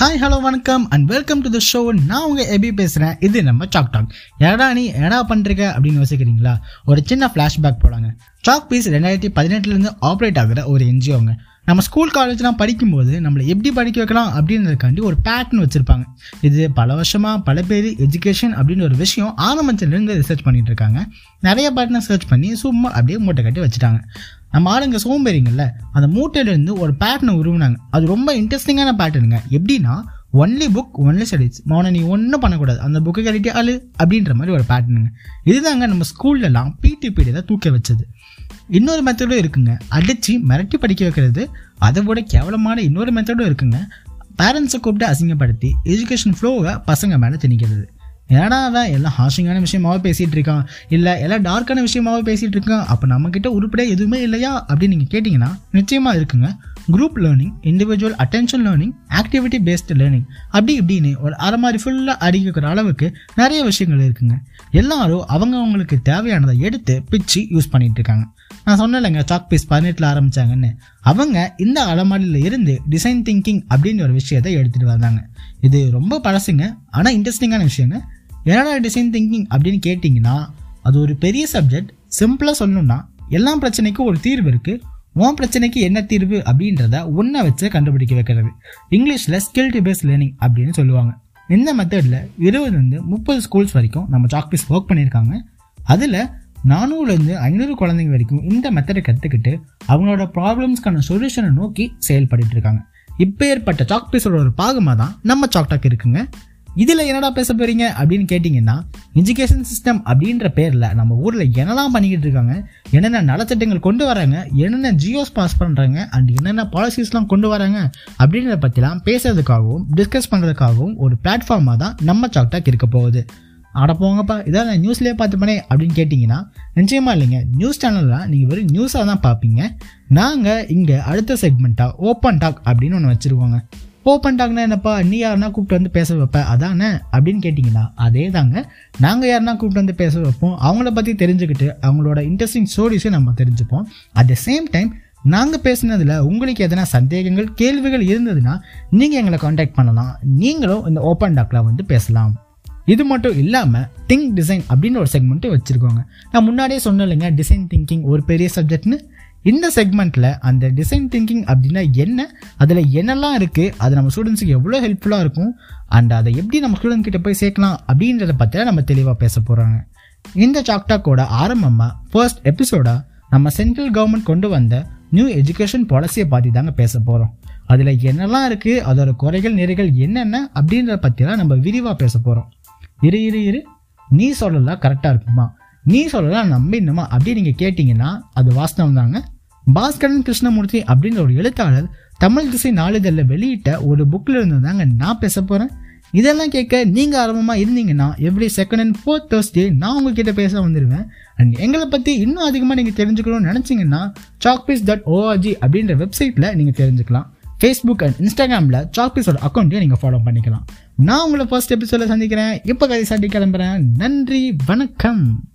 Hi hello வணக்கம் and welcome to the show நான் உங்கள் எபி பேசுகிறேன் இது நம்ம சாக் டாக் ஏடா நீ ஏடா பண்ணுறீங்க அப்படின்னு யோசிக்கிறீங்களா? ஒரு சின்ன ஃப்ளாஷ்பேக் போலாங்க. சாக் பீஸ் ரெண்டாயிரத்தி பதினெட்டுலேருந்து ஆப்ரேட் ஆகுற ஒரு என்ஜிஓங்க நம்ம ஸ்கூல் காலேஜ்லாம் படிக்கும்போது நம்மளை எப்படி படிக்க வைக்கலாம் அப்படின்றதுக்காண்டி ஒரு பேட்டர்ன் வச்சுருப்பாங்க. இது பல வருஷமாக பல பேர் எஜுகேஷன் அப்படின்னு ஒரு விஷயம் ஆரம்பத்திலிருந்து ரிசர்ச் பண்ணிகிட்டு இருக்காங்க. நிறைய பேட்டர்னை சர்ச் பண்ணி சும்மா அப்படியே மூட்டை கட்டி வச்சுட்டாங்க. நம்ம ஆளுங்க சோம்பேறிங்கல்ல அந்த மூட்டையிலேருந்து ஒரு பேட்டர்னை உருவினாங்க. அது ரொம்ப இன்ட்ரெஸ்டிங்கான பேட்டர்னுங்க எப்படின்னா ஒன்லி புக் ஒன்லி ஸ்டடிஸ் மௌன நீ ஒன்றும் பண்ணக்கூடாது. அந்த புக்கை கட்டிட்டு ஆளு அப்படின்ற மாதிரி ஒரு பேட்டர்னுங்க இதுதாங்க நம்ம ஸ்கூல்லலாம் பிடி பீரியடை தூக்க வச்சது. இன்னொரு மெத்தடும் இருக்குங்க. அடித்து மிரட்டி படிக்க வைக்கிறது. அதை விட கேவலமான இன்னொரு மெத்தடும் இருக்குங்க. பேரண்ட்ஸை கூப்பிட்டு அசிங்கப்படுத்தி எஜுகேஷன் ஃப்ளோவை பசங்க மேலே திணிக்கிறது. ஏன்னா அவன் எல்லாம் ஹாஷிங்கான விஷயமாவே பேசிகிட்டு இருக்கான்? இல்லை எல்லாம் டார்க்கான விஷயமாவே பேசிகிட்டு இருக்கான்? அப்போ நம்மக்கிட்ட உருப்படியாக எதுவுமே இல்லையா? அப்படின்னு நீங்கள் கேட்டிங்கன்னா நிச்சயமாக இருக்குங்க. Group learning individual attention learning activity based learning அப்படி இப்படின்னு ஒரு அரை மாதிரி ஃபுல்லாக அடிக்கிற அளவுக்கு நிறைய விஷயங்கள் இருக்குங்க. எல்லாரும் அவங்க அவங்களுக்கு தேவையானதை எடுத்து பிச்சு யூஸ் பண்ணிகிட்டு இருக்காங்க. நான் சொன்னலைங்க சாக் பீஸ் பதினெட்டில் ஆரம்பித்தாங்கன்னு அவங்க இந்த அலமாரியில் இருந்து டிசைன் திங்கிங் அப்படின்னு ஒரு விஷயத்தை எடுத்துகிட்டு வந்தாங்க. இது ரொம்ப பழசுங்க ஆனால் இன்ட்ரெஸ்டிங்கான விஷயங்க. என்னடா டிசைன் திங்கிங் அப்படின்னு கேட்டிங்கன்னா அது ஒரு பெரிய சப்ஜெக்ட் சிம்பிளாக சொல்லணும்னா எல்லா பிரச்சனைக்கும் ஒரு தீர்வு இருக்குது உன் பிரச்சனைக்கு என்ன தீர்வு அப்படின்றத ஒன்றை வச்சு கண்டுபிடிக்க வைக்கிறது. இங்கிலீஷில் ஸ்கில் பேஸ் லேர்னிங் அப்படின்னு சொல்லுவாங்க. இந்த மெத்தடில் இருபதுலேருந்து முப்பது ஸ்கூல்ஸ் வரைக்கும் நம்ம சாக்பீஸ் ஒர்க் பண்ணியிருக்காங்க. அதில் நானூறுலேருந்து ஐநூறு குழந்தைங்க வரைக்கும் இந்த மெத்தடை கற்றுக்கிட்டு அவங்களோட ப்ராப்ளம்ஸ்க்கான சொல்யூஷனை நோக்கி செயல்பட்டு இருக்காங்க. இப்போ ஏற்பட்ட சாக் பீஸோட ஒரு பாகமாக தான் நம்ம சாக்டாக் இருக்குங்க. இதில் என்னடா பேச போகிறீங்க அப்படின்னு கேட்டிங்கன்னா எஜுகேஷன் சிஸ்டம் அப்படின்ற பேரில் நம்ம ஊரில் என்னெல்லாம் பண்ணிக்கிட்டு இருக்காங்க என்னென்ன நலத்திட்டங்கள் கொண்டு வராங்க என்னென்ன ஜியோஸ் பாஸ் பண்ணுறாங்க அண்ட் என்னென்ன பாலிசிஸ்லாம் கொண்டு வராங்க அப்படின்றத பற்றிலாம் பேசுறதுக்காகவும் டிஸ்கஸ் பண்ணுறதுக்காகவும் ஒரு பிளாட்ஃபார்மாக தான் நம்ம சாக்டாக் இருக்க போகுது. ஆட போங்கப்பா. இதான் நான் நியூஸ்லேயே பார்த்துப்பனே அப்படின்னு கேட்டிங்கன்னா நிச்சயமாக இல்லைங்க. நியூஸ் சேனலில் நீங்கள் வெறும் நியூஸாக தான் பார்ப்பீங்க. நாங்கள் இங்கே அடுத்த செக்மெண்ட்டாக ஓப்பன் டாக் அப்படின்னு ஒன்று வச்சுருக்கோங்க. ஓப்பன் டாக்னா என்னப்பா? நீ யாருனா கூப்பிட்டு வந்து பேச வைப்ப. அதானே? அப்படின்னு கேட்டிங்கன்னா அதே தாங்க நாங்கள் யாருனா கூப்பிட்டு வந்து பேச வைப்போம். அவங்கள பற்றி தெரிஞ்சுக்கிட்டு அவங்களோட இன்ட்ரெஸ்டிங் ஸ்டோரிஸையும் நம்ம தெரிஞ்சுப்போம். அட் த சேம் டைம் நாங்கள் பேசுனதில் உங்களுக்கு எதனா சந்தேகங்கள் கேள்விகள் இருந்ததுன்னா நீங்கள் எங்களை காண்டாக்ட் பண்ணலாம். நீங்களும் இந்த ஓப்பன் டாக்ல வந்து பேசலாம். இது மட்டும் இல்லாமல் திங்க் டிசைன் அப்படின்னு ஒரு செக்மெண்ட்டு வச்சுருக்கோங்க. நான் முன்னாடியே சொன்னேன் இல்லைங்க டிசைன் திங்கிங் ஒரு பெரிய சப்ஜெக்ட்னு இந்த செக்மெண்ட்டில் அந்த டிசைன் திங்கிங் அப்படின்னா என்ன? அதில் என்னெல்லாம் இருக்குது அது நம்ம ஸ்டூடெண்ட்ஸுக்கு எவ்வளோ ஹெல்ப்ஃபுல்லாக இருக்கும்? அண்ட் அதை எப்படி நம்ம ஸ்டூடெண்ட் கிட்ட போய் சேர்க்கலாம்? அப்படின்றத பற்றி நம்ம தெளிவாக பேச போகிறாங்க இந்த சாக்டாக்கோட ஆரம்பமாக ஃபர்ஸ்ட் எபிசோடாக நம்ம சென்ட்ரல் கவர்மெண்ட் கொண்டு வந்த நியூ எஜுகேஷன் பாலிசியை பற்றி தாங்க பேச போகிறோம் அதில் என்னெல்லாம் இருக்குது அதோட குறைகள் நிறைகள் என்னென்ன? அப்படின்றத பற்றிலாம் நம்ம விரிவாக பேச போகிறோம் இரு இரு இரு. நீ சொல்லலாம் கரெக்டாக இருக்குமா? நீ சொல்லலாம் நம்பினுமா அப்படி நீங்கள் கேட்டிங்கன்னா அது வாஸ்தவம் தாங்க. பாஸ்கரன் கிருஷ்ணமூர்த்தி அப்படின்ற ஒரு எழுத்தாளர் தமிழ் திசை நாளிதழில் வெளியிட்ட ஒரு புக்கில் இருந்து தாங்க நான் பேச போகிறேன் இதெல்லாம் கேட்க நீங்கள் ஆரம்பமாக இருந்தீங்கன்னா every second and fourth Thursday நான் உங்ககிட்ட பேச வந்துடுவேன் அண்ட் எங்களை பற்றி இன்னும் அதிகமாக நீங்கள் தெரிஞ்சுக்கணும்னு நினச்சிங்கன்னா சாக்பீஸ் டாட் ஓஆர்ஜி அப்படின்ற வெப்சைட்டில் நீங்கள் தெரிஞ்சுக்கலாம். ஃபேஸ்புக் அண்ட் இன்ஸ்டாகிராமில் சாக்பீஸோட அக்கௌண்ட்டையும் நீங்கள் ஃபாலோ பண்ணிக்கலாம். நான் உங்களை ஃபர்ஸ்ட் எபிசோட சந்திக்கிறேன். இப்போ கதை சாட்டி கிளம்புறேன். நன்றி. வணக்கம்.